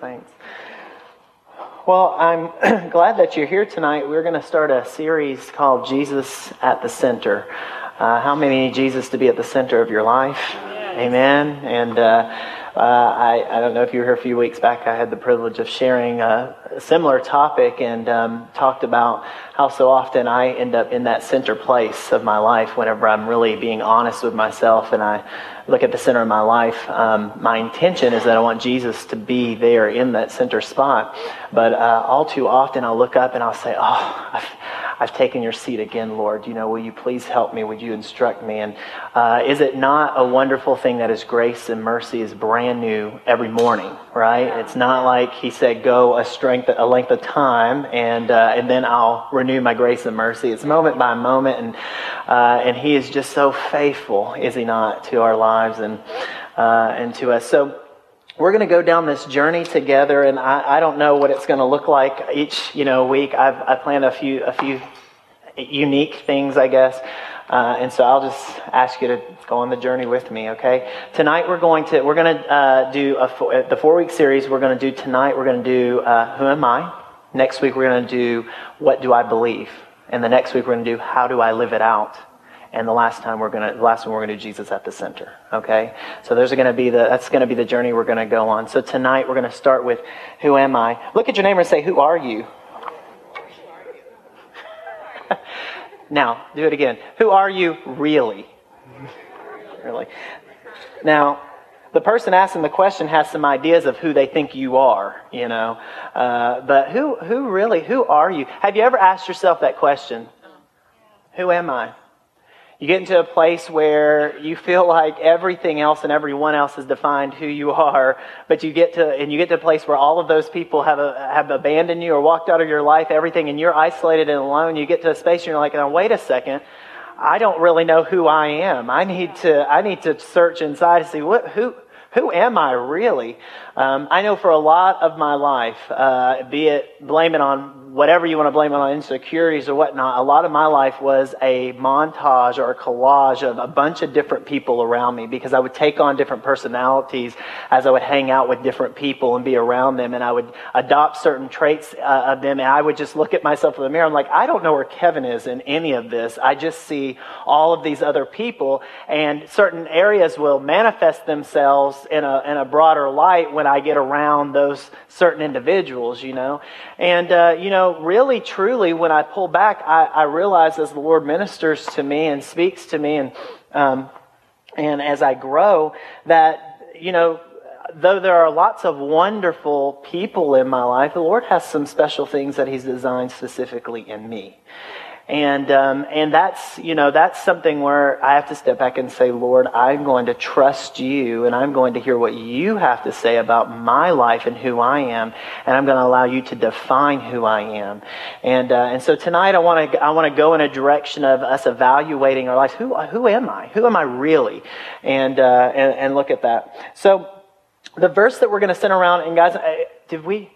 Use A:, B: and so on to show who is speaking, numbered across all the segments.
A: Thanks. Well, I'm glad that you're here tonight. We're going to start a series called Jesus at the Center. Uh, how many need Jesus to be at the center of your life? Amen. And uh, uh, I, I, don't know if you were here a few weeks back. I had the privilege of sharing a, similar topic and um, talked about how so often I end up in that center place of my life whenever I'm really being honest with myself and I look at the center of my life. Um, my intention is that I want Jesus to be there in that center spot. But uh, all too often I'll look up and I'll say, Oh, I've, I've taken your seat again, Lord. You know, will you please help me? Would you instruct me? And uh, is it not a wonderful thing that His grace and mercy is brand new every morning, right? It's not like He said, go a strength, a length of time, and uh, and then I'll renew my grace and mercy. It's moment by moment, and uh, and He is just so faithful, is He not, to our lives and uh, and to us. So we're going to go down this journey together, and I, I don't know what it's going to look like each you know week. I've I planned a few a few unique things, I guess. Uh, and so I'll just ask you to go on the journey with me, okay? Tonight we're going to we're going to uh, do a, the four week series. We're going to do tonight. We're going to do uh, Who Am I? Next week we're going to do What Do I Believe? And the next week we're going to do How Do I Live It Out? and the last time we're going to the last one we're to do jesus at the center okay so there's going to be the that's going to be the journey we're going to go on so tonight we're going to start with who am i look at your neighbor and say who are you now do it again who are you really really now the person asking the question has some ideas of who they think you are, you know. Uh, but who, who really, who are you? Have you ever asked yourself that question? Who am I? You get into a place where you feel like everything else and everyone else has defined who you are, but you get to, and you get to a place where all of those people have, a, have abandoned you or walked out of your life, everything, and you're isolated and alone. You get to a space and you're like, now wait a second. I don't really know who I am. I need to, I need to search inside to see what, who, who am I really? Um, I know for a lot of my life, uh, be it blame it on whatever you want to blame it on insecurities or whatnot, a lot of my life was a montage or a collage of a bunch of different people around me because I would take on different personalities as I would hang out with different people and be around them and I would adopt certain traits uh, of them and I would just look at myself in the mirror. I'm like, I don't know where Kevin is in any of this. I just see all of these other people and certain areas will manifest themselves in a, in a broader light when I get around those certain individuals, you know. And, uh, you know, really, truly, when I pull back, I, I realize as the Lord ministers to me and speaks to me and, um, and as I grow that, you know, though there are lots of wonderful people in my life, the Lord has some special things that He's designed specifically in me. And, um, and that's, you know, that's something where I have to step back and say, Lord, I'm going to trust you and I'm going to hear what you have to say about my life and who I am. And I'm going to allow you to define who I am. And, uh, and so tonight I want to, I want to go in a direction of us evaluating our lives. Who, who am I? Who am I really? And, uh, and, and look at that. So the verse that we're going to send around, and guys, did we,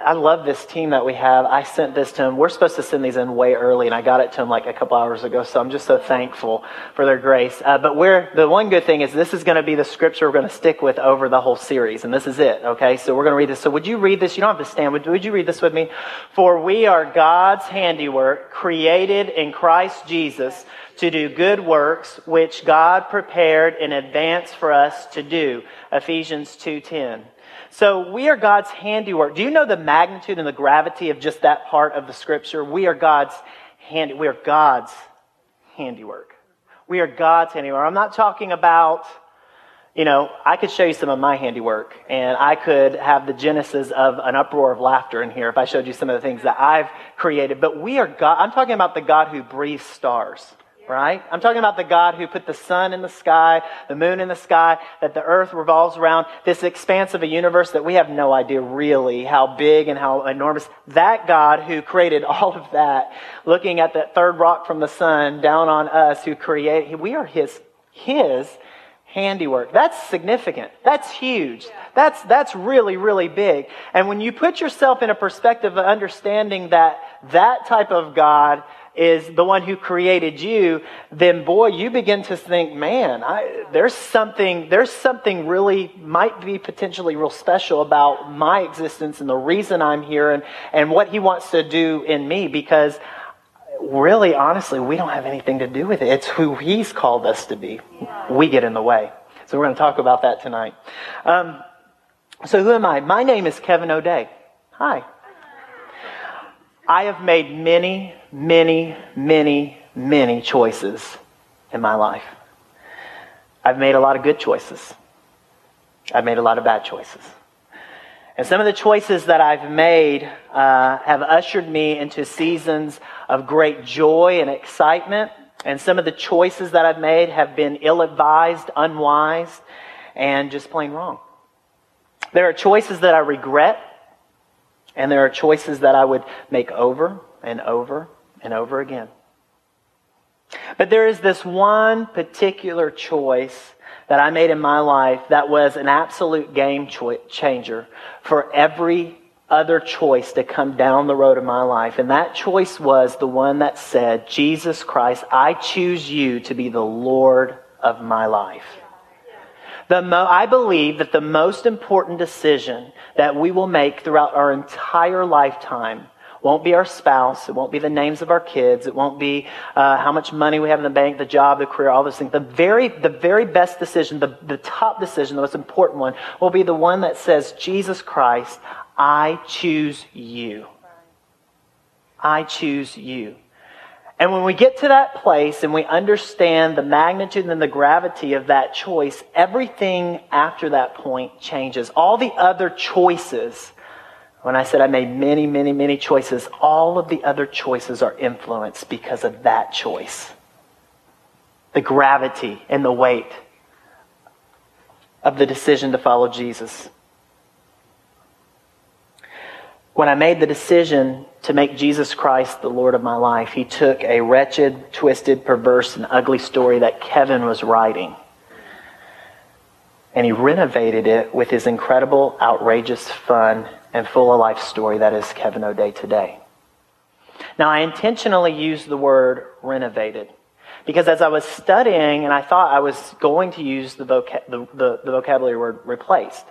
A: I love this team that we have. I sent this to them. We're supposed to send these in way early, and I got it to them like a couple hours ago. So I'm just so thankful for their grace. Uh, but we're the one good thing is this is going to be the scripture we're going to stick with over the whole series, and this is it. Okay, so we're going to read this. So would you read this? You don't have to stand. Would, would you read this with me? For we are God's handiwork, created in Christ Jesus to do good works, which God prepared in advance for us to do. Ephesians two ten. So we are God's handiwork. Do you know the magnitude and the gravity of just that part of the scripture? We are God's hand, we are God's handiwork. We are God's handiwork. I'm not talking about, you know, I could show you some of my handiwork and I could have the genesis of an uproar of laughter in here if I showed you some of the things that I've created. But we are God, I'm talking about the God who breathes stars right? I'm talking about the God who put the sun in the sky, the moon in the sky, that the earth revolves around this expanse of a universe that we have no idea really how big and how enormous. That God who created all of that, looking at that third rock from the sun down on us who create, we are his, his handiwork. That's significant. That's huge. That's, that's really, really big. And when you put yourself in a perspective of understanding that that type of God is the one who created you, then boy, you begin to think, man, I, there's something, there's something really might be potentially real special about my existence and the reason I'm here and, and what he wants to do in me because really, honestly, we don't have anything to do with it. It's who he's called us to be. We get in the way. So we're going to talk about that tonight. Um, so who am I? My name is Kevin O'Day. Hi. I have made many, many, many, many choices in my life. I've made a lot of good choices. I've made a lot of bad choices. And some of the choices that I've made uh, have ushered me into seasons of great joy and excitement. And some of the choices that I've made have been ill advised, unwise, and just plain wrong. There are choices that I regret and there are choices that I would make over and over and over again. But there is this one particular choice that I made in my life that was an absolute game cho- changer for every other choice to come down the road of my life. And that choice was the one that said, Jesus Christ, I choose you to be the Lord of my life. The mo- I believe that the most important decision that we will make throughout our entire lifetime won't be our spouse. It won't be the names of our kids. It won't be uh, how much money we have in the bank, the job, the career, all those things. The very, the very best decision, the, the top decision, the most important one, will be the one that says, Jesus Christ, I choose you. I choose you. And when we get to that place and we understand the magnitude and the gravity of that choice, everything after that point changes. All the other choices, when I said I made many, many, many choices, all of the other choices are influenced because of that choice. The gravity and the weight of the decision to follow Jesus. When I made the decision to make Jesus Christ the Lord of my life, he took a wretched, twisted, perverse, and ugly story that Kevin was writing. And he renovated it with his incredible, outrageous, fun, and full of life story that is Kevin O'Day today. Now, I intentionally used the word renovated because as I was studying and I thought I was going to use the, voca- the, the, the vocabulary word replaced,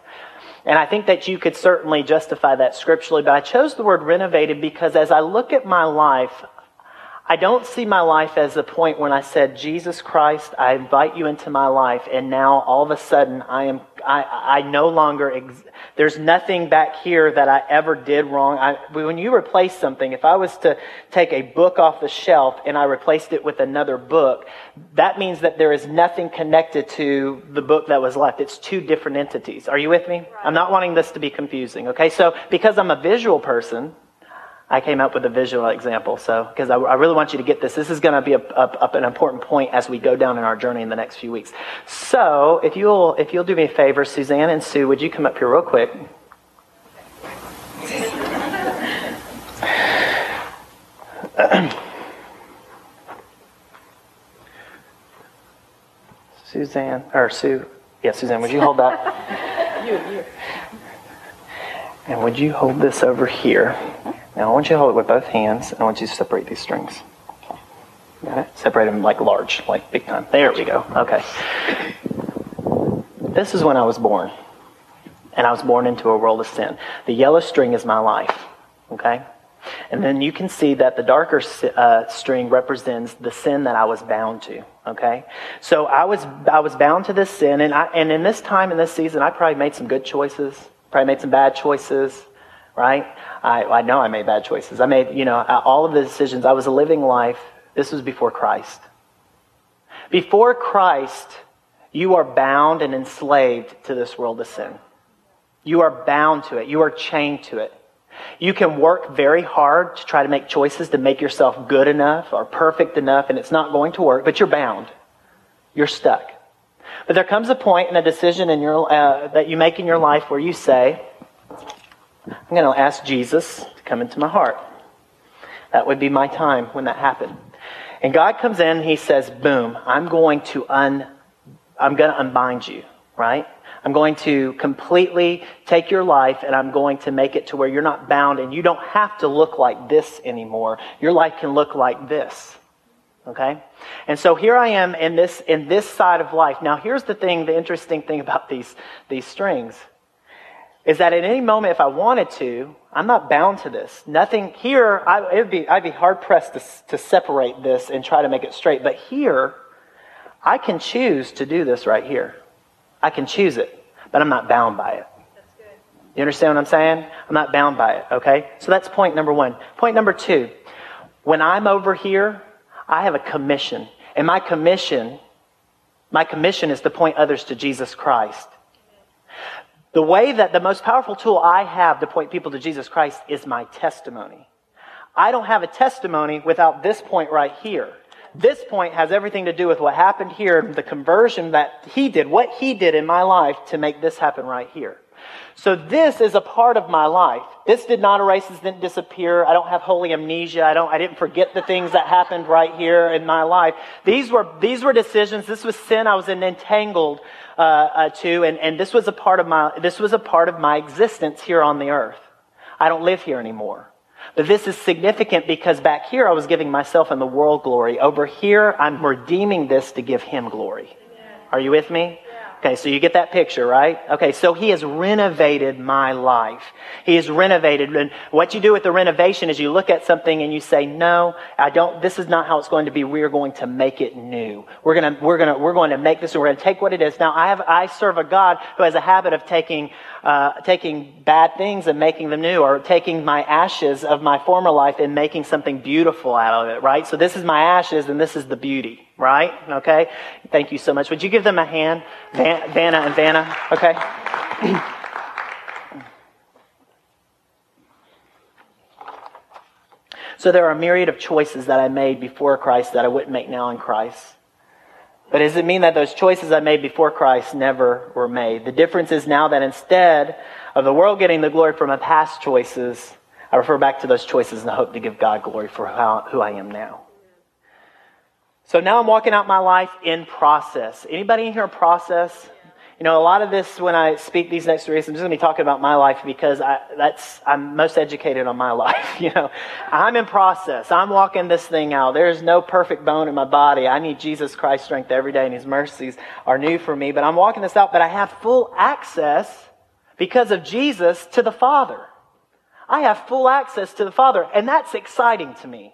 A: and I think that you could certainly justify that scripturally, but I chose the word renovated because as I look at my life, I don't see my life as a point when I said, Jesus Christ, I invite you into my life, and now all of a sudden I am, I, I no longer, ex- there's nothing back here that I ever did wrong. I, when you replace something, if I was to take a book off the shelf and I replaced it with another book, that means that there is nothing connected to the book that was left. It's two different entities. Are you with me? I'm not wanting this to be confusing, okay? So because I'm a visual person, I came up with a visual example. So, because I, I, really want you to get this. This is going to be a, a, an important point as we go down in our journey in the next few weeks. So, if you'll, if you'll do me a favor, Suzanne and Sue, would you come up here real quick? Suzanne, or Sue, yeah, Suzanne, would you hold that? you, you. And would you hold this over here? Now I want you to hold it with both hands, and I want you to separate these strings. Got it? Separate them like large, like big time. There we go. Okay. This is when I was born. And I was born into a world of sin. The yellow string is my life. Okay? And then you can see that the darker uh, string represents the sin that I was bound to. Okay, so I was I was bound to this sin, and I and in this time in this season, I probably made some good choices, probably made some bad choices, right? I, I know I made bad choices. I made, you know, all of the decisions. I was living life. This was before Christ. Before Christ, you are bound and enslaved to this world of sin. You are bound to it. You are chained to it. You can work very hard to try to make choices to make yourself good enough or perfect enough, and it's not going to work, but you're bound. You're stuck. But there comes a point in a decision in your, uh, that you make in your life where you say, I'm going to ask Jesus to come into my heart. That would be my time when that happened. And God comes in he says, boom, I'm going to un, I'm going to unbind you, right? I'm going to completely take your life and I'm going to make it to where you're not bound and you don't have to look like this anymore. Your life can look like this. Okay? And so here I am in this, in this side of life. Now here's the thing, the interesting thing about these, these strings is that at any moment, if I wanted to, I'm not bound to this. Nothing here, I, it'd be, I'd be hard pressed to, to separate this and try to make it straight. But here, I can choose to do this right here. I can choose it, but I'm not bound by it. You understand what I'm saying? I'm not bound by it, okay? So that's point number one. Point number two when I'm over here, I have a commission. And my commission, my commission is to point others to Jesus Christ. The way that the most powerful tool I have to point people to Jesus Christ is my testimony. I don't have a testimony without this point right here. This point has everything to do with what happened here, the conversion that he did, what he did in my life to make this happen right here. So this is a part of my life. This did not erase, this didn't disappear. I don't have holy amnesia. I don't, I didn't forget the things that happened right here in my life. These were, these were decisions. This was sin I was entangled, uh, uh, to, and, and this was a part of my, this was a part of my existence here on the earth. I don't live here anymore. But this is significant because back here I was giving myself and the world glory. Over here, I'm redeeming this to give him glory. Are you with me? Okay, so you get that picture, right? Okay, so he has renovated my life. He has renovated. And what you do with the renovation is you look at something and you say, no, I don't, this is not how it's going to be. We're going to make it new. We're going to, we're going to, we're going to make this, we're going to take what it is. Now, I have, I serve a God who has a habit of taking, uh, taking bad things and making them new, or taking my ashes of my former life and making something beautiful out of it, right? So this is my ashes and this is the beauty right? Okay? Thank you so much. Would you give them a hand? Van, Vanna and Vanna, okay? so there are a myriad of choices that I made before Christ that I wouldn't make now in Christ. But does it mean that those choices I made before Christ never were made? The difference is now that instead of the world getting the glory from my past choices, I refer back to those choices and I hope to give God glory for how, who I am now. So now I'm walking out my life in process. Anybody in here in process? You know, a lot of this when I speak these next three weeks, I'm just going to be talking about my life because I, that's I'm most educated on my life. You know, I'm in process. I'm walking this thing out. There's no perfect bone in my body. I need Jesus Christ's strength every day, and His mercies are new for me. But I'm walking this out. But I have full access because of Jesus to the Father. I have full access to the Father, and that's exciting to me.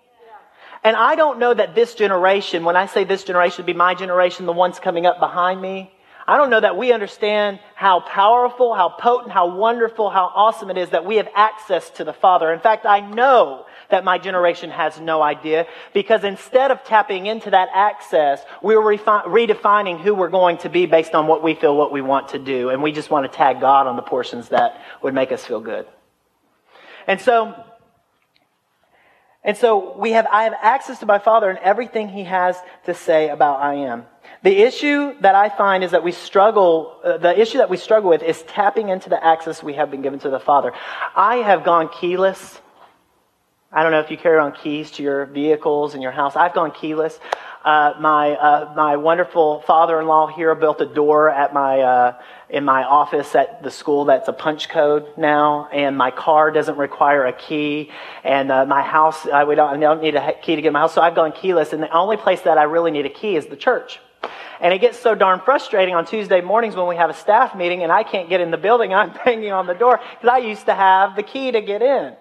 A: And I don't know that this generation, when I say this generation, be my generation, the ones coming up behind me, I don't know that we understand how powerful, how potent, how wonderful, how awesome it is that we have access to the Father. In fact, I know that my generation has no idea because instead of tapping into that access, we're refi- redefining who we're going to be based on what we feel, what we want to do. And we just want to tag God on the portions that would make us feel good. And so, and so we have, I have access to my Father and everything He has to say about I am. The issue that I find is that we struggle, uh, the issue that we struggle with is tapping into the access we have been given to the Father. I have gone keyless. I don't know if you carry on keys to your vehicles and your house. I've gone keyless. Uh, my uh, my wonderful father-in-law here built a door at my uh, in my office at the school that's a punch code now, and my car doesn't require a key, and uh, my house I, we don't, I don't need a key to get my house, so I've gone keyless, and the only place that I really need a key is the church. And it gets so darn frustrating on Tuesday mornings when we have a staff meeting and I can't get in the building. I'm banging on the door because I used to have the key to get in.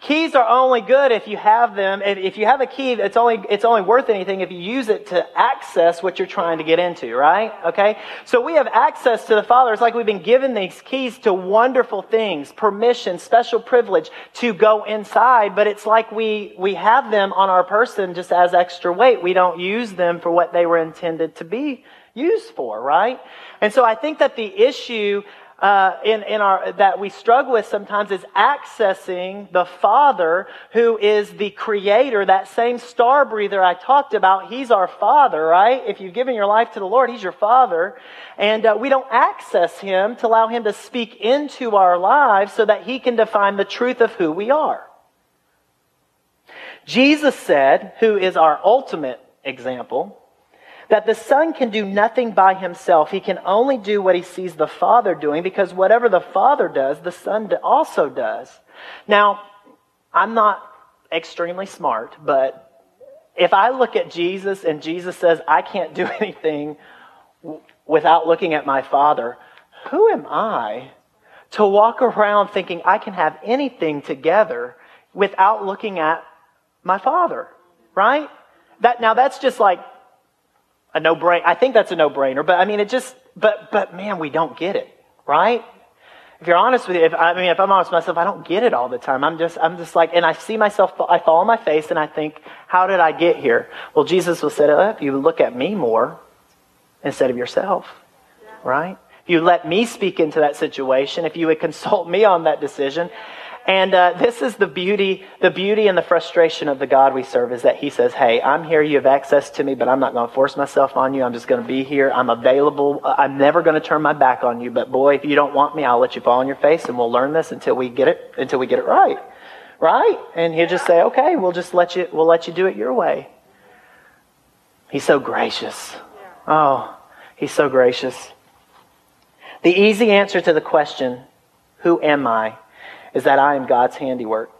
A: Keys are only good if you have them. If you have a key, it's only, it's only worth anything if you use it to access what you're trying to get into, right? Okay? So we have access to the Father. It's like we've been given these keys to wonderful things, permission, special privilege to go inside, but it's like we, we have them on our person just as extra weight. We don't use them for what they were intended to be used for, right? And so I think that the issue uh, in, in our, that we struggle with sometimes is accessing the Father who is the creator, that same star breather I talked about. He's our Father, right? If you've given your life to the Lord, He's your Father. And uh, we don't access Him to allow Him to speak into our lives so that He can define the truth of who we are. Jesus said, who is our ultimate example, that the Son can do nothing by himself. He can only do what he sees the Father doing because whatever the Father does, the Son also does. Now, I'm not extremely smart, but if I look at Jesus and Jesus says, I can't do anything without looking at my Father, who am I to walk around thinking I can have anything together without looking at my Father? Right? That, now that's just like a no brainer. I think that's a no brainer, but I mean, it just, but, but man, we don't get it, right? If you're honest with you, if, I mean, if I'm honest with myself, I don't get it all the time. I'm just, I'm just like, and I see myself, I fall on my face and I think, how did I get here? Well, Jesus will set it up. You look at me more instead of yourself, right? If you let me speak into that situation, if you would consult me on that decision, and uh, this is the beauty, the beauty and the frustration of the God we serve is that He says, "Hey, I'm here. You have access to me, but I'm not going to force myself on you. I'm just going to be here. I'm available. I'm never going to turn my back on you. But boy, if you don't want me, I'll let you fall on your face, and we'll learn this until we get it until we get it right, right? And He'll just say, "Okay, we'll just let you. We'll let you do it your way." He's so gracious. Oh, He's so gracious. The easy answer to the question, "Who am I?" Is that I am God's handiwork.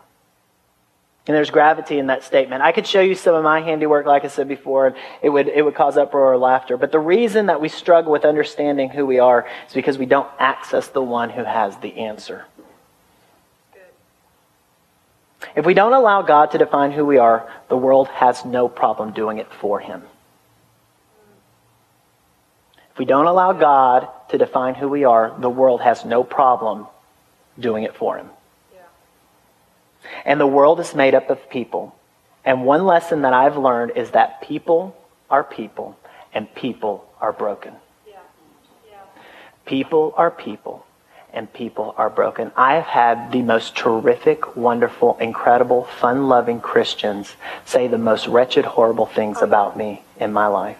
A: And there's gravity in that statement. I could show you some of my handiwork, like I said before, and it would, it would cause uproar or laughter. But the reason that we struggle with understanding who we are is because we don't access the one who has the answer. If we don't allow God to define who we are, the world has no problem doing it for him. If we don't allow God to define who we are, the world has no problem doing it for him. And the world is made up of people. And one lesson that I've learned is that people are people and people are broken. Yeah. Yeah. People are people and people are broken. I have had the most terrific, wonderful, incredible, fun loving Christians say the most wretched, horrible things about me in my life.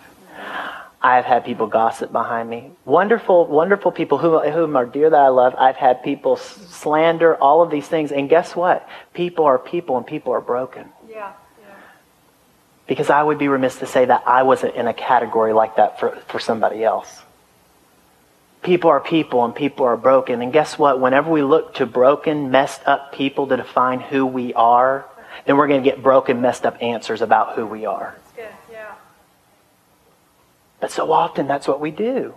A: I've had people gossip behind me. Wonderful, wonderful people who, whom are dear that I love. I've had people slander, all of these things. And guess what? People are people and people are broken. Yeah. yeah. Because I would be remiss to say that I wasn't in a category like that for, for somebody else. People are people and people are broken. And guess what? Whenever we look to broken, messed up people to define who we are, then we're going to get broken, messed up answers about who we are. But so often that's what we do.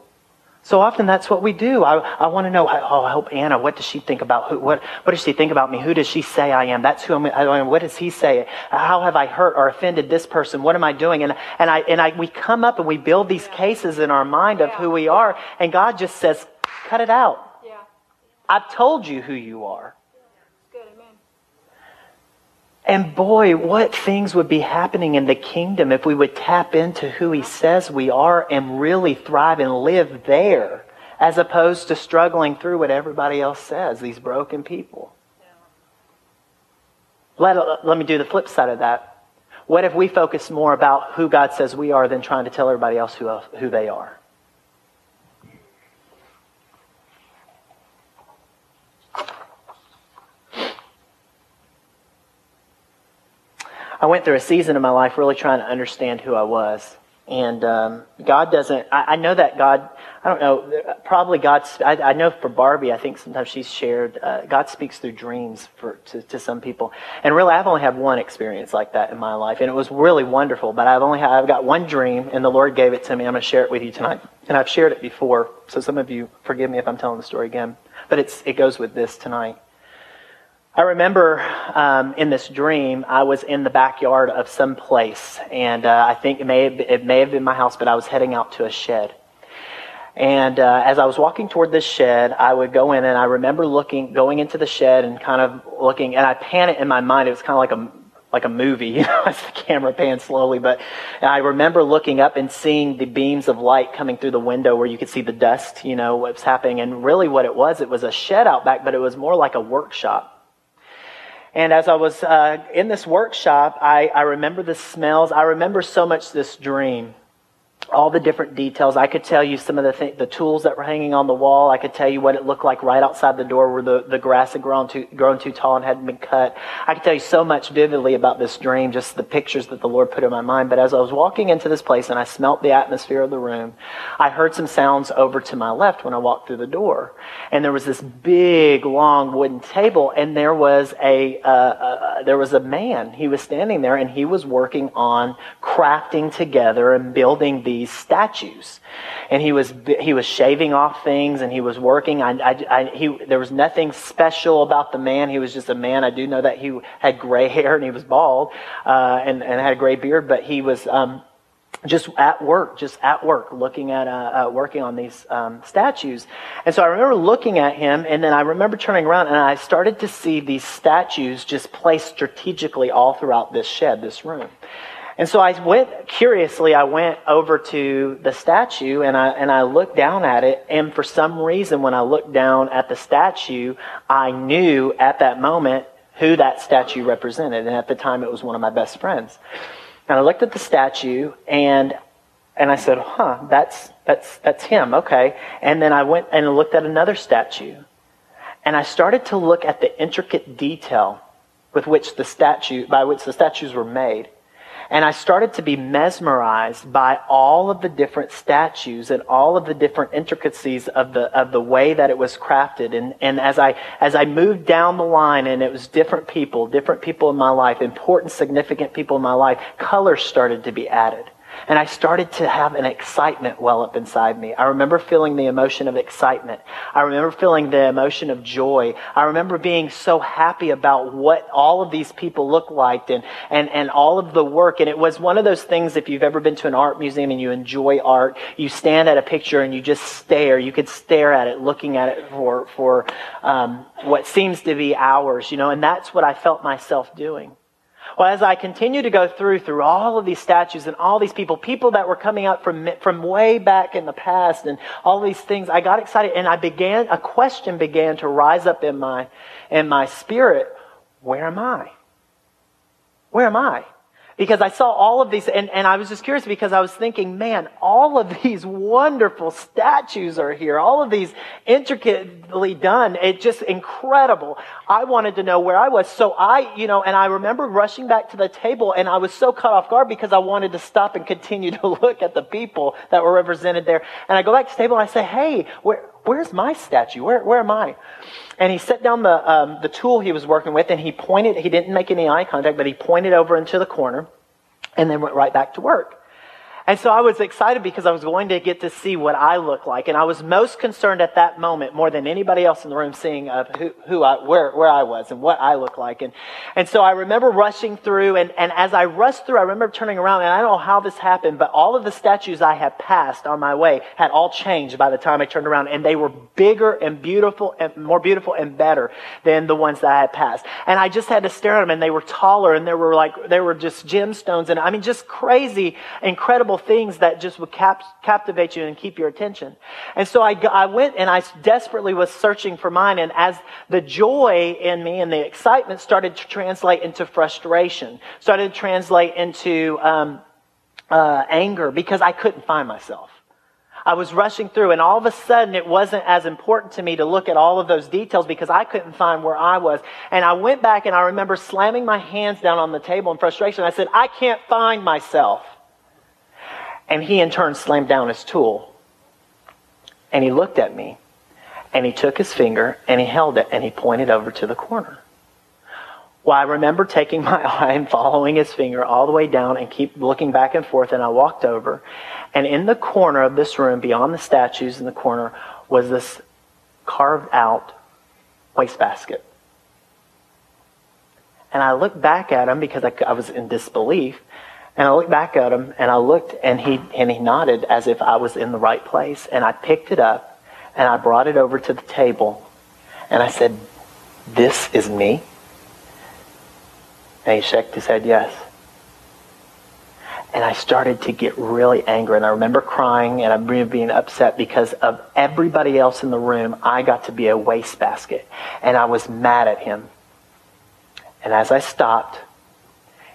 A: So often that's what we do. I, I want to know, oh, I hope Anna, what does she think about who, what, what does she think about me? Who does she say I am? That's who I'm, I, what does he say? How have I hurt or offended this person? What am I doing? And, and I, and I, we come up and we build these cases in our mind of yeah. who we are. And God just says, cut it out. Yeah. I've told you who you are. And boy, what things would be happening in the kingdom if we would tap into who he says we are and really thrive and live there, as opposed to struggling through what everybody else says, these broken people. Let, let me do the flip side of that. What if we focus more about who God says we are than trying to tell everybody else who, who they are? I went through a season of my life really trying to understand who I was. And um, God doesn't, I, I, know that God, I don't know, probably God, I, I know for Barbie, I think sometimes she's shared, uh, God speaks through dreams for, to, to some people. And really, I've only had one experience like that in my life. And it was really wonderful, but I've only had, I've got one dream, and the Lord gave it to me. I'm going to share it with you tonight. And I've shared it before, so some of you forgive me if I'm telling the story again. But it's, it goes with this tonight. I remember um, in this dream, I was in the backyard of some place, and uh, I think it may, have, it may have been my house, but I was heading out to a shed. And uh, as I was walking toward this shed, I would go in, and I remember looking, going into the shed, and kind of looking, and I pan it in my mind. It was kind of like a like a movie, you know, as the camera pans slowly. But I remember looking up and seeing the beams of light coming through the window where you could see the dust, you know, what's happening. And really, what it was, it was a shed out back, but it was more like a workshop. And as I was uh, in this workshop, I, I remember the smells. I remember so much this dream. All the different details. I could tell you some of the th- the tools that were hanging on the wall. I could tell you what it looked like right outside the door where the, the grass had grown too, grown too tall and hadn't been cut. I could tell you so much vividly about this dream, just the pictures that the Lord put in my mind. But as I was walking into this place and I smelt the atmosphere of the room, I heard some sounds over to my left when I walked through the door. And there was this big, long wooden table and there was a, uh, uh, there was a man. He was standing there and he was working on crafting together and building these statues. And he was, he was shaving off things and he was working. I, I, I, he, there was nothing special about the man. He was just a man. I do know that he had gray hair and he was bald, uh, and, and had a gray beard, but he was, um, just at work, just at work, looking at, uh, uh, working on these um, statues. And so I remember looking at him, and then I remember turning around, and I started to see these statues just placed strategically all throughout this shed, this room. And so I went, curiously, I went over to the statue and I, and I looked down at it. And for some reason, when I looked down at the statue, I knew at that moment who that statue represented. And at the time, it was one of my best friends. And I looked at the statue and and I said, huh, that's, that's, that's him. Okay. And then I went and looked at another statue. And I started to look at the intricate detail with which the statue, by which the statues were made. And I started to be mesmerized by all of the different statues and all of the different intricacies of the, of the way that it was crafted. And, and as I, as I moved down the line and it was different people, different people in my life, important, significant people in my life, colors started to be added. And I started to have an excitement well up inside me. I remember feeling the emotion of excitement. I remember feeling the emotion of joy. I remember being so happy about what all of these people looked like and, and, and all of the work. And it was one of those things, if you've ever been to an art museum and you enjoy art, you stand at a picture and you just stare. You could stare at it, looking at it for, for um, what seems to be hours, you know, and that's what I felt myself doing. Well, as I continue to go through, through all of these statues and all these people, people that were coming up from, from way back in the past and all these things, I got excited and I began, a question began to rise up in my, in my spirit. Where am I? Where am I? Because I saw all of these, and, and I was just curious because I was thinking, man, all of these wonderful statues are here, all of these intricately done. It's just incredible. I wanted to know where I was. So I, you know, and I remember rushing back to the table and I was so caught off guard because I wanted to stop and continue to look at the people that were represented there. And I go back to the table and I say, hey, where, where's my statue? Where, where am I? And he set down the, um, the tool he was working with and he pointed, he didn't make any eye contact, but he pointed over into the corner and then went right back to work. And so I was excited because I was going to get to see what I look like. And I was most concerned at that moment, more than anybody else in the room, seeing of who, who I, where, where I was and what I look like. And, and so I remember rushing through. And, and as I rushed through, I remember turning around. And I don't know how this happened, but all of the statues I had passed on my way had all changed by the time I turned around. And they were bigger and beautiful and more beautiful and better than the ones that I had passed. And I just had to stare at them. And they were taller and they were like, they were just gemstones. And I mean, just crazy, incredible things that just would cap- captivate you and keep your attention. And so I, I went and I desperately was searching for mine. And as the joy in me and the excitement started to translate into frustration, started to translate into um, uh, anger because I couldn't find myself. I was rushing through, and all of a sudden, it wasn't as important to me to look at all of those details because I couldn't find where I was. And I went back and I remember slamming my hands down on the table in frustration. I said, I can't find myself. And he, in turn, slammed down his tool. And he looked at me. And he took his finger and he held it and he pointed over to the corner. Well, I remember taking my eye and following his finger all the way down and keep looking back and forth. And I walked over. And in the corner of this room, beyond the statues in the corner, was this carved out wastebasket. And I looked back at him because I, I was in disbelief. And I looked back at him and I looked and he, and he nodded as if I was in the right place. And I picked it up and I brought it over to the table and I said, This is me? And he shook his head, Yes. And I started to get really angry. And I remember crying and I remember being upset because of everybody else in the room. I got to be a wastebasket. And I was mad at him. And as I stopped,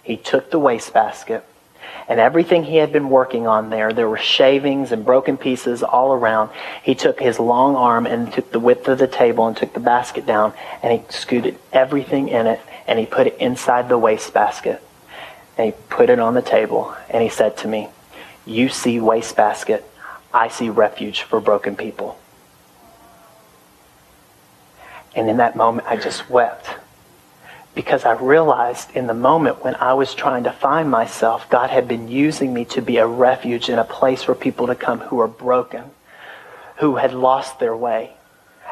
A: he took the wastebasket And everything he had been working on there, there were shavings and broken pieces all around. He took his long arm and took the width of the table and took the basket down and he scooted everything in it and he put it inside the wastebasket. And he put it on the table and he said to me, You see wastebasket, I see refuge for broken people. And in that moment, I just wept because I realized in the moment when I was trying to find myself, God had been using me to be a refuge and a place for people to come who are broken, who had lost their way.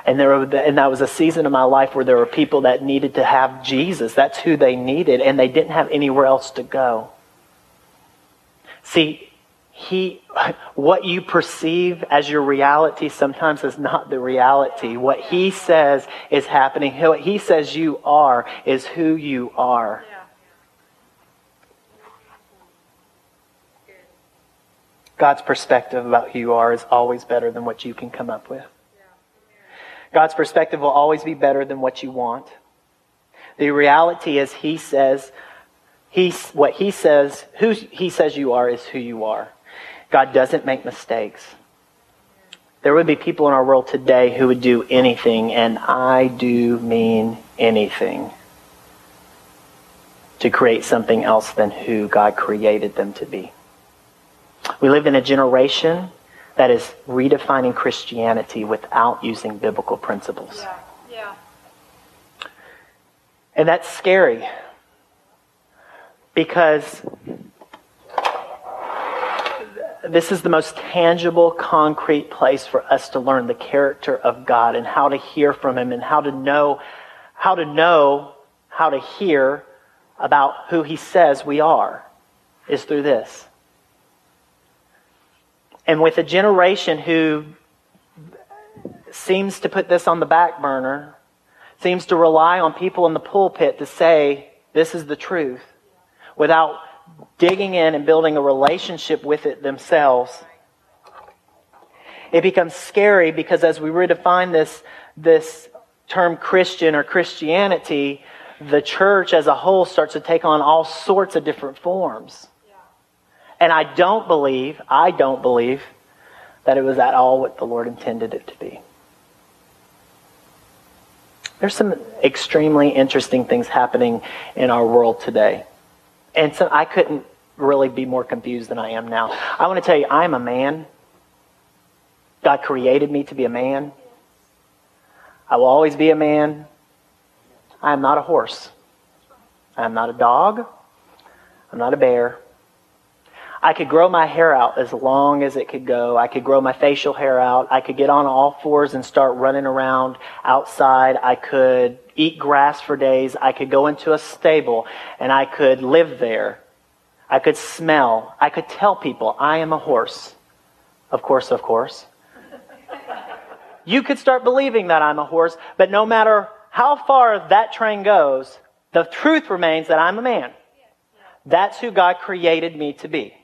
A: And there were, and that was a season of my life where there were people that needed to have Jesus. That's who they needed, and they didn't have anywhere else to go. See, he, what you perceive as your reality sometimes is not the reality. What he says is happening. What he says you are is who you are. God's perspective about who you are is always better than what you can come up with. God's perspective will always be better than what you want. The reality is, He says, he, what He says, who He says you are is who you are. God doesn't make mistakes. There would be people in our world today who would do anything, and I do mean anything, to create something else than who God created them to be. We live in a generation that is redefining Christianity without using biblical principles. Yeah. Yeah. And that's scary because this is the most tangible, concrete place for us to learn the character of God and how to hear from Him and how to know, how to know, how to hear about who He says we are is through this. And with a generation who seems to put this on the back burner, seems to rely on people in the pulpit to say, this is the truth, without digging in and building a relationship with it themselves. It becomes scary because as we redefine this, this term Christian or Christianity, the church as a whole starts to take on all sorts of different forms. And I don't believe, I don't believe that it was at all what the Lord intended it to be. There's some extremely interesting things happening in our world today. And so I couldn't really be more confused than I am now. I want to tell you, I'm a man. God created me to be a man. I will always be a man. I am not a horse. I am not a dog. I'm not a bear. I could grow my hair out as long as it could go. I could grow my facial hair out. I could get on all fours and start running around outside. I could eat grass for days. I could go into a stable and I could live there. I could smell. I could tell people I am a horse. Of course, of course. you could start believing that I'm a horse, but no matter how far that train goes, the truth remains that I'm a man. That's who God created me to be.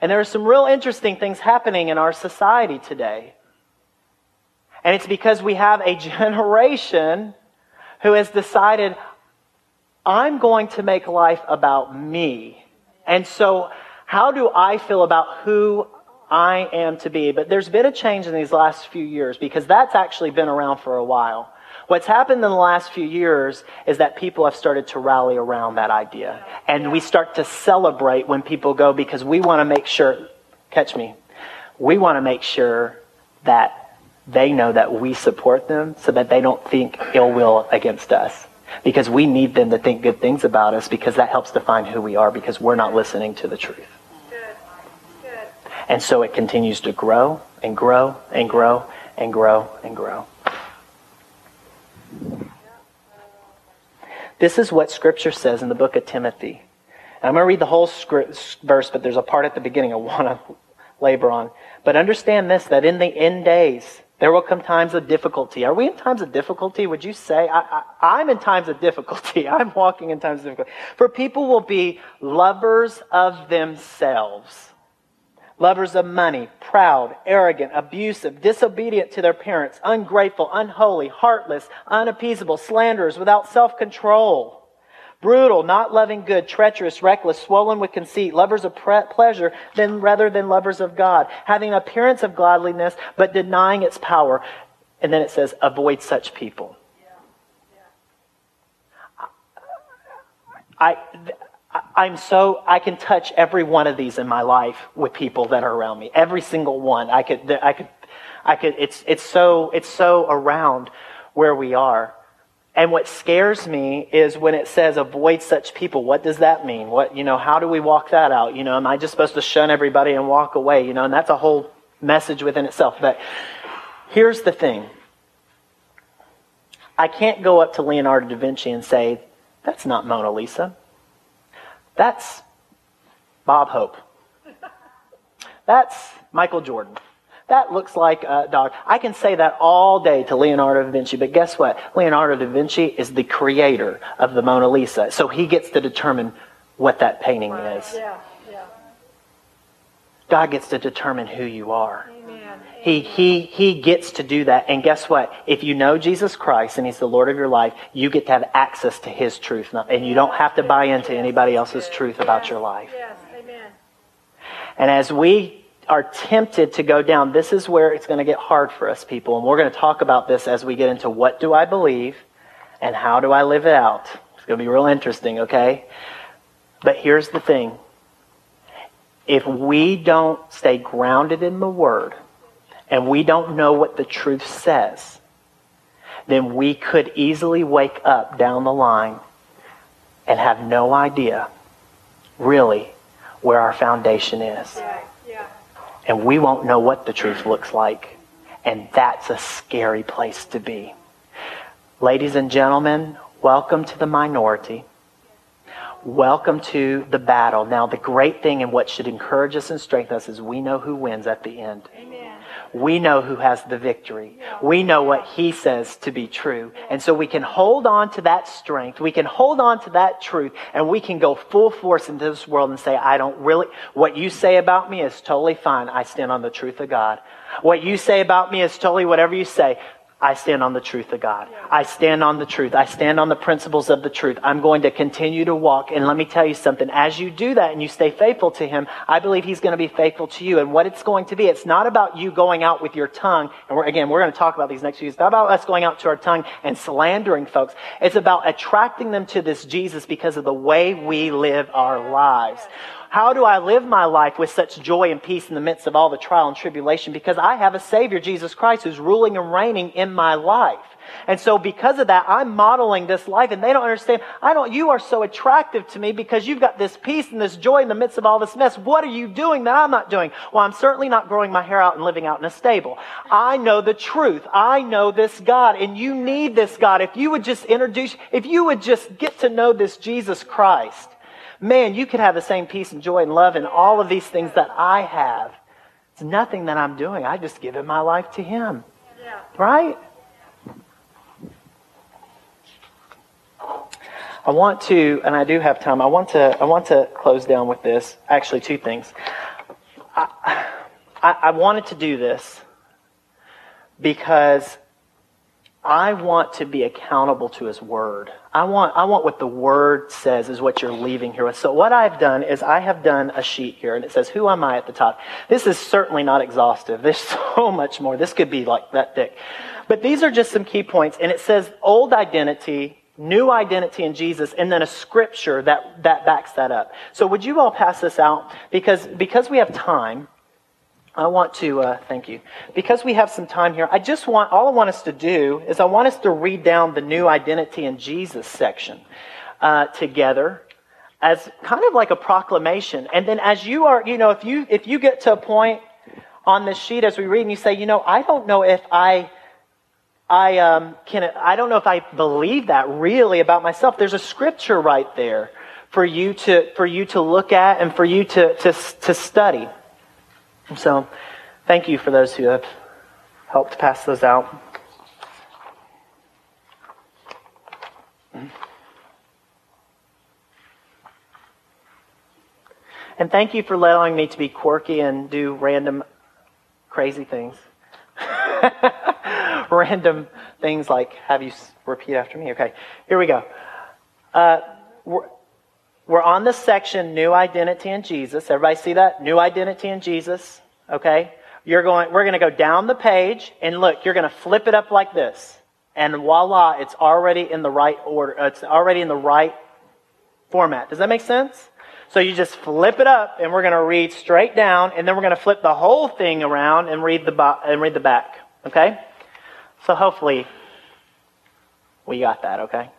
A: And there are some real interesting things happening in our society today. And it's because we have a generation who has decided, I'm going to make life about me. And so, how do I feel about who I am to be? But there's been a change in these last few years because that's actually been around for a while. What's happened in the last few years is that people have started to rally around that idea. And we start to celebrate when people go because we want to make sure, catch me, we want to make sure that they know that we support them so that they don't think ill will against us. Because we need them to think good things about us because that helps define who we are because we're not listening to the truth. Good. Good. And so it continues to grow and grow and grow and grow and grow. This is what Scripture says in the book of Timothy. And I'm going to read the whole script, verse, but there's a part at the beginning I want to labor on. But understand this that in the end days, there will come times of difficulty. Are we in times of difficulty? Would you say? I, am in times of difficulty. I'm walking in times of difficulty. For people will be lovers of themselves lovers of money, proud, arrogant, abusive, disobedient to their parents, ungrateful, unholy, heartless, unappeasable, slanderers, without self control, brutal, not loving good, treacherous, reckless, swollen with conceit, lovers of pre- pleasure than rather than lovers of God, having an appearance of godliness, but denying its power. And then it says, avoid such people. I, I'm so, I can touch every one of these in my life with people that are around me. Every single one. I could, I could, I could, it's, it's so, it's so around where we are. And what scares me is when it says avoid such people. What does that mean? What, you know, how do we walk that out? You know, am I just supposed to shun everybody and walk away? You know, and that's a whole message within itself. But here's the thing. I can't go up to Leonardo da Vinci and say, that's not Mona Lisa. That's Bob Hope. That's Michael Jordan. That looks like a dog. I can say that all day to Leonardo da Vinci, but guess what? Leonardo da Vinci is the creator of the Mona Lisa, so he gets to determine what that painting is. Yeah, yeah. God gets to determine who you are. Amen. He, he, he gets to do that. And guess what? If you know Jesus Christ and He's the Lord of your life, you get to have access to His truth. And you don't have to buy into anybody else's truth about your life. Yes. Amen. And as we are tempted to go down, this is where it's going to get hard for us, people. And we're going to talk about this as we get into what do I believe and how do I live it out. It's going to be real interesting, okay? But here's the thing if we don't stay grounded in the Word and we don't know what the truth says, then we could easily wake up down the line and have no idea really where our foundation is. And we won't know what the truth looks like. And that's a scary place to be. Ladies and gentlemen, welcome to the minority. Welcome to the battle. Now, the great thing and what should encourage us and strengthen us is we know who wins at the end. Amen we know who has the victory. We know what he says to be true. And so we can hold on to that strength. We can hold on to that truth and we can go full force into this world and say, I don't really, what you say about me is totally fine. I stand on the truth of God. What you say about me is totally whatever you say. I stand on the truth of God. I stand on the truth. I stand on the principles of the truth. I'm going to continue to walk. And let me tell you something. As you do that and you stay faithful to Him, I believe He's going to be faithful to you. And what it's going to be, it's not about you going out with your tongue. And we're, again, we're going to talk about these next few. It's not about us going out to our tongue and slandering folks. It's about attracting them to this Jesus because of the way we live our lives. How do I live my life with such joy and peace in the midst of all the trial and tribulation? Because I have a Savior, Jesus Christ, who's ruling and reigning in my life. And so because of that, I'm modeling this life and they don't understand. I don't, you are so attractive to me because you've got this peace and this joy in the midst of all this mess. What are you doing that I'm not doing? Well, I'm certainly not growing my hair out and living out in a stable. I know the truth. I know this God and you need this God. If you would just introduce, if you would just get to know this Jesus Christ, man, you could have the same peace and joy and love and all of these things that I have. It's nothing that I'm doing. I just given my life to Him. Yeah. Right? I want to, and I do have time. I want to. I want to close down with this. Actually, two things. I, I, I wanted to do this because I want to be accountable to His Word. I want, I want what the Word says is what you're leaving here with. So what I've done is I have done a sheet here, and it says, Who am I at the top? This is certainly not exhaustive. There's so much more. This could be like that thick. But these are just some key points, and it says old identity, new identity in Jesus, and then a scripture that, that backs that up. So would you all pass this out? Because, because we have time, I want to, uh, thank you. Because we have some time here, I just want, all I want us to do is I want us to read down the new identity in Jesus section uh, together as kind of like a proclamation. And then as you are, you know, if you, if you get to a point on this sheet as we read and you say, you know, I don't know if I, I um, can, I don't know if I believe that really about myself. There's a scripture right there for you to, for you to look at and for you to, to, to study. So, thank you for those who have helped pass those out. And thank you for allowing me to be quirky and do random crazy things. random things like have you repeat after me. Okay, here we go. Uh, we're, on the section New Identity in Jesus. Everybody see that? New Identity in Jesus. Okay? You're going, we're going to go down the page and look, you're going to flip it up like this. And voila, it's already in the right order. Uh, it's already in the right format. Does that make sense? So you just flip it up and we're going to read straight down and then we're going to flip the whole thing around and read the, bo- and read the back. Okay? So hopefully we got that, okay?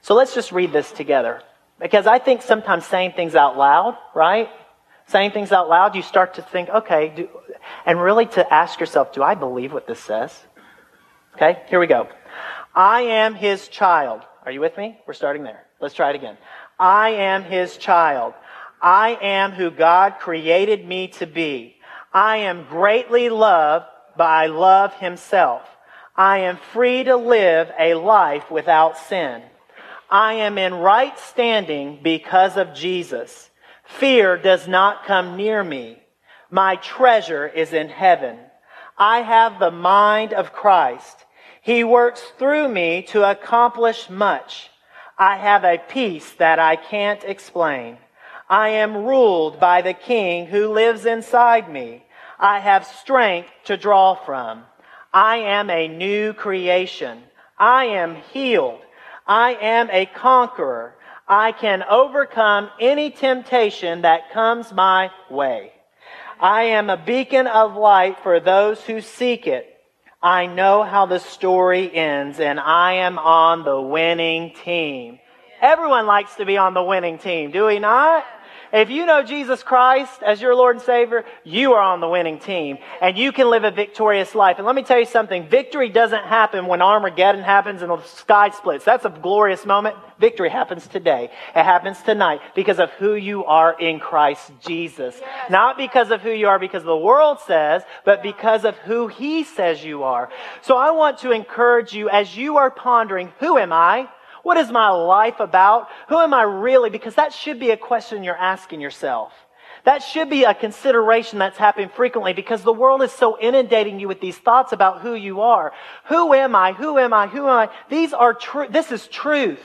A: So let's just read this together. Because I think sometimes saying things out loud, right? Saying things out loud, you start to think, okay, do, and really to ask yourself, do I believe what this says? Okay, here we go. I am his child. Are you with me? We're starting there. Let's try it again. I am his child. I am who God created me to be. I am greatly loved by love himself. I am free to live a life without sin. I am in right standing because of Jesus. Fear does not come near me. My treasure is in heaven. I have the mind of Christ. He works through me to accomplish much. I have a peace that I can't explain. I am ruled by the King who lives inside me. I have strength to draw from. I am a new creation. I am healed. I am a conqueror. I can overcome any temptation that comes my way. I am a beacon of light for those who seek it. I know how the story ends and I am on the winning team. Everyone likes to be on the winning team, do we not? If you know Jesus Christ as your Lord and Savior, you are on the winning team and you can live a victorious life. And let me tell you something. Victory doesn't happen when Armageddon happens and the sky splits. That's a glorious moment. Victory happens today. It happens tonight because of who you are in Christ Jesus. Yes. Not because of who you are because the world says, but because of who He says you are. So I want to encourage you as you are pondering, who am I? What is my life about? Who am I really? Because that should be a question you're asking yourself. That should be a consideration that's happening frequently because the world is so inundating you with these thoughts about who you are. Who am I? Who am I? Who am I? These are true. This is truth.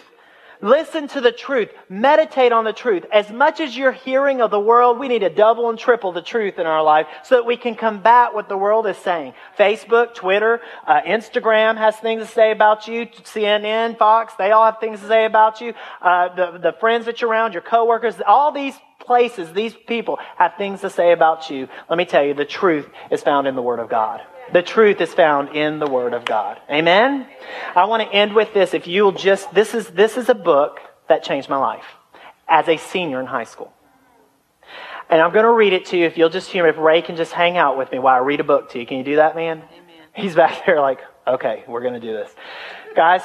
A: Listen to the truth. Meditate on the truth. As much as you're hearing of the world, we need to double and triple the truth in our life so that we can combat what the world is saying. Facebook, Twitter, uh, Instagram has things to say about you. CNN, Fox, they all have things to say about you. Uh, the, the friends that you're around, your coworkers, all these places, these people have things to say about you. Let me tell you, the truth is found in the Word of God. The truth is found in the Word of God. Amen? I want to end with this. If you'll just, this is, this is a book that changed my life as a senior in high school. And I'm going to read it to you if you'll just hear If Ray can just hang out with me while I read a book to you. Can you do that, man? Amen. He's back there like, okay, we're going to do this. Guys,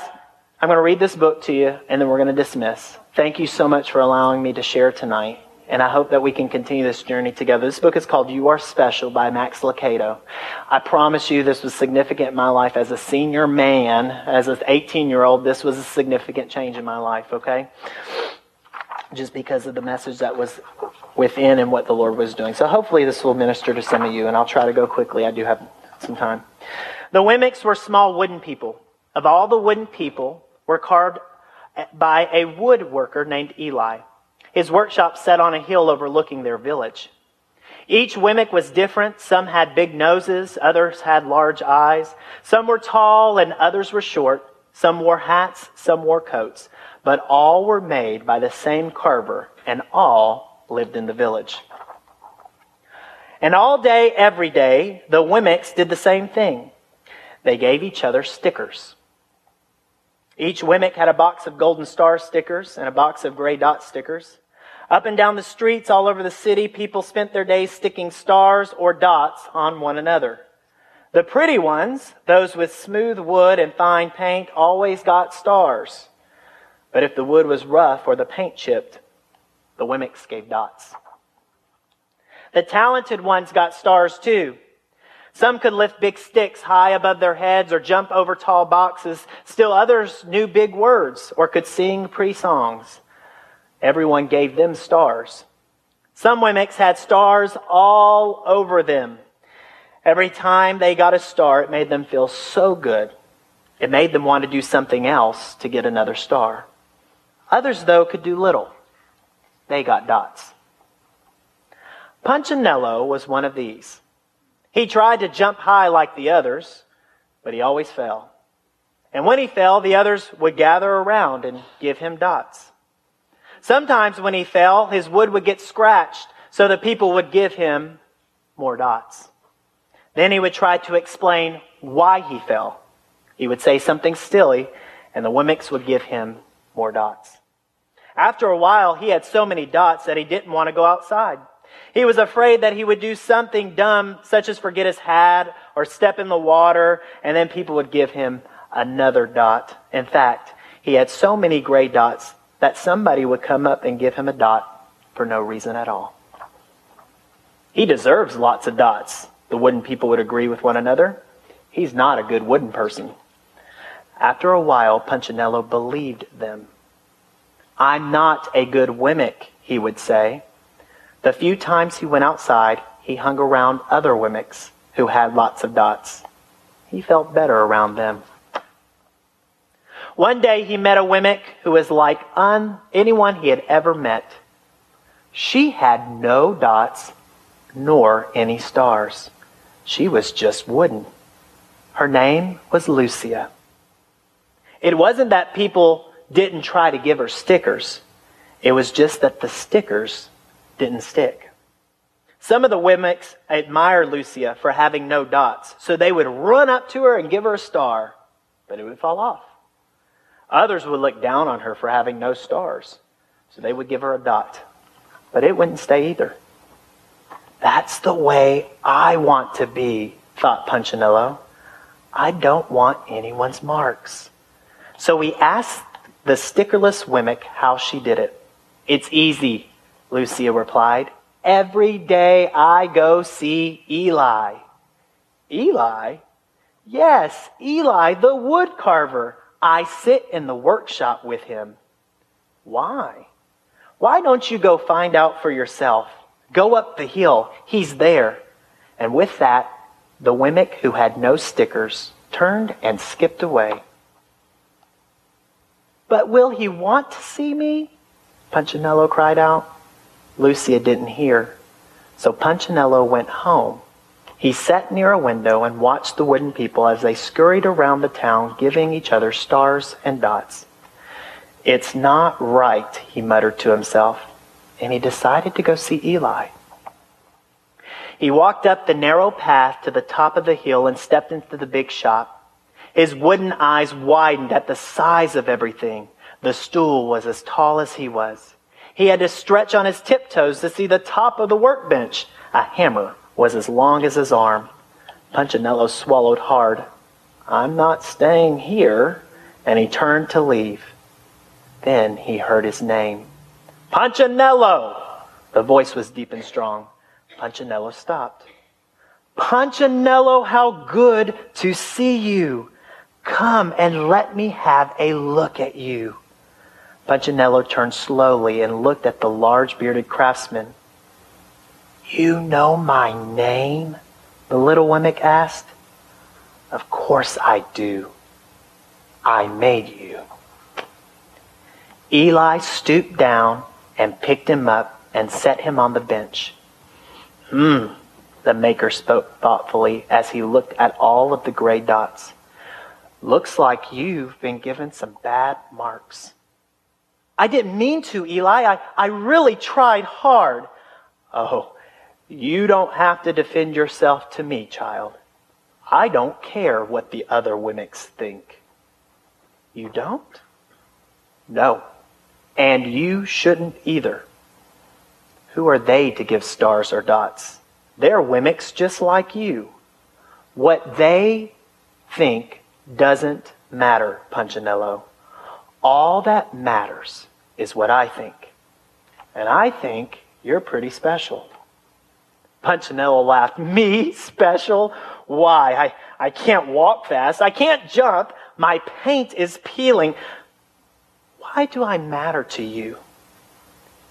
A: I'm going to read this book to you and then we're going to dismiss. Thank you so much for allowing me to share tonight and I hope that we can continue this journey together. This book is called You Are Special by Max Lucado. I promise you this was significant in my life as a senior man, as an 18 year old, this was a significant change in my life, okay? Just because of the message that was within and what the Lord was doing. So hopefully this will minister to some of you, and I'll try to go quickly. I do have some time. The Wemmicks were small wooden people. Of all the wooden people, were carved by a woodworker named Eli. His workshop sat on a hill overlooking their village. Each Wemmick was different. Some had big noses, others had large eyes. Some were tall and others were short. Some wore hats, some wore coats. But all were made by the same carver, and all lived in the village. And all day, every day, the Wemmicks did the same thing. They gave each other stickers. Each Wemmick had a box of golden star stickers and a box of gray dot stickers. Up and down the streets all over the city, people spent their days sticking stars or dots on one another. The pretty ones, those with smooth wood and fine paint, always got stars. But if the wood was rough or the paint chipped, the Wemmicks gave dots. The talented ones got stars too. Some could lift big sticks high above their heads or jump over tall boxes. Still others knew big words or could sing pretty songs. Everyone gave them stars. Some Wemmicks had stars all over them. Every time they got a star, it made them feel so good. It made them want to do something else to get another star. Others, though, could do little. They got dots. Punchinello was one of these. He tried to jump high like the others, but he always fell. And when he fell, the others would gather around and give him dots. Sometimes when he fell, his wood would get scratched, so the people would give him more dots. Then he would try to explain why he fell. He would say something silly, and the Wemmicks would give him more dots. After a while, he had so many dots that he didn't want to go outside. He was afraid that he would do something dumb, such as forget his hat or step in the water, and then people would give him another dot. In fact, he had so many gray dots that somebody would come up and give him a dot for no reason at all. He deserves lots of dots, the wooden people would agree with one another. He's not a good wooden person. After a while, Punchinello believed them. I'm not a good Wemmick, he would say. The few times he went outside, he hung around other Wemmicks who had lots of dots. He felt better around them. One day he met a Wemmick who was like un- anyone he had ever met. She had no dots nor any stars. She was just wooden. Her name was Lucia. It wasn't that people didn't try to give her stickers. It was just that the stickers didn't stick. Some of the Wemmicks admired Lucia for having no dots, so they would run up to her and give her a star, but it would fall off. Others would look down on her for having no stars, so they would give her a dot, but it wouldn't stay either. That's the way I want to be, thought Punchinello. I don't want anyone's marks. So he asked the stickerless Wemmick how she did it. It's easy, Lucia replied. Every day I go see Eli. Eli? Yes, Eli, the wood carver. I sit in the workshop with him. Why? Why don't you go find out for yourself? Go up the hill. He's there. And with that, the Wemmick who had no stickers turned and skipped away. But will he want to see me? Punchinello cried out. Lucia didn't hear. So Punchinello went home. He sat near a window and watched the wooden people as they scurried around the town, giving each other stars and dots. It's not right, he muttered to himself, and he decided to go see Eli. He walked up the narrow path to the top of the hill and stepped into the big shop. His wooden eyes widened at the size of everything. The stool was as tall as he was. He had to stretch on his tiptoes to see the top of the workbench. A hammer was as long as his arm. Punchinello swallowed hard. I'm not staying here. And he turned to leave. Then he heard his name. Punchinello! The voice was deep and strong. Punchinello stopped. Punchinello, how good to see you. Come and let me have a look at you. Punchinello turned slowly and looked at the large bearded craftsman. You know my name? The little Wemmick asked. Of course I do. I made you. Eli stooped down and picked him up and set him on the bench. Hmm, the maker spoke thoughtfully as he looked at all of the gray dots. Looks like you've been given some bad marks. I didn't mean to, Eli. I, I really tried hard. Oh, you don't have to defend yourself to me, child. I don't care what the other Wemmicks think. You don't? No. And you shouldn't either. Who are they to give stars or dots? They're Wemmicks just like you. What they think doesn't matter, Punchinello. All that matters is what I think. And I think you're pretty special. Punchinello laughed. Me? Special? Why? I, I can't walk fast. I can't jump. My paint is peeling. Why do I matter to you?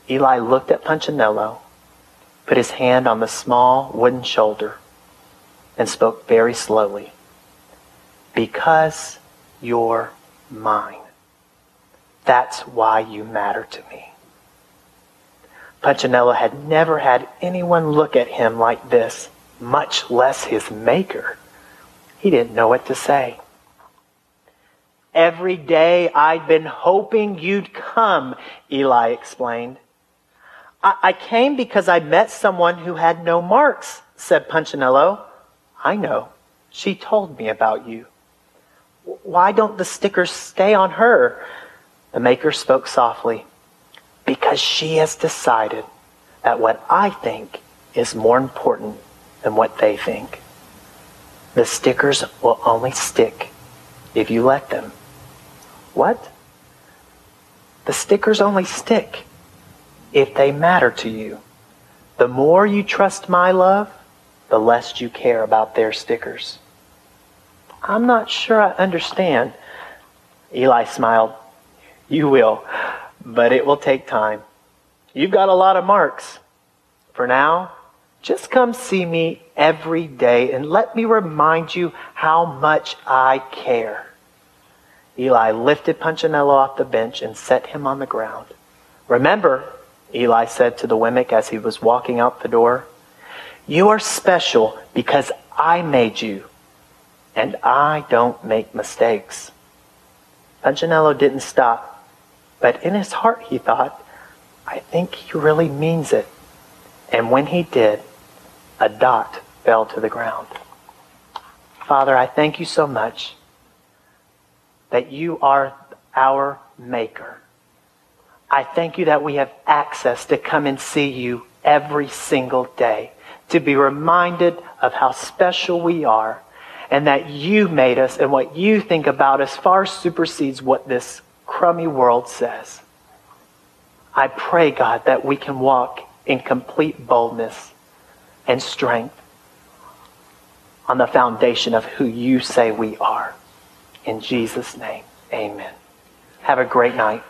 A: Eli looked at Punchinello, put his hand on the small wooden shoulder, and spoke very slowly. Because you're mine. That's why you matter to me. Punchinello had never had anyone look at him like this, much less his maker. He didn't know what to say. Every day I'd been hoping you'd come, Eli explained. I, I came because I met someone who had no marks, said Punchinello. I know. She told me about you. Why don't the stickers stay on her? The maker spoke softly. Because she has decided that what I think is more important than what they think. The stickers will only stick if you let them. What? The stickers only stick if they matter to you. The more you trust my love, the less you care about their stickers. I'm not sure I understand. Eli smiled. You will, but it will take time. You've got a lot of marks. For now, just come see me every day and let me remind you how much I care. Eli lifted Punchinello off the bench and set him on the ground. Remember, Eli said to the Wemmick as he was walking out the door, you are special because I made you, and I don't make mistakes. Punchinello didn't stop, but in his heart he thought, I think he really means it. And when he did, a dot fell to the ground. Father, I thank you so much that you are our maker. I thank you that we have access to come and see you every single day, to be reminded of how special we are, and that you made us and what you think about us far supersedes what this crummy world says. I pray, God, that we can walk in complete boldness and strength on the foundation of who you say we are. In Jesus' name, amen. Have a great night.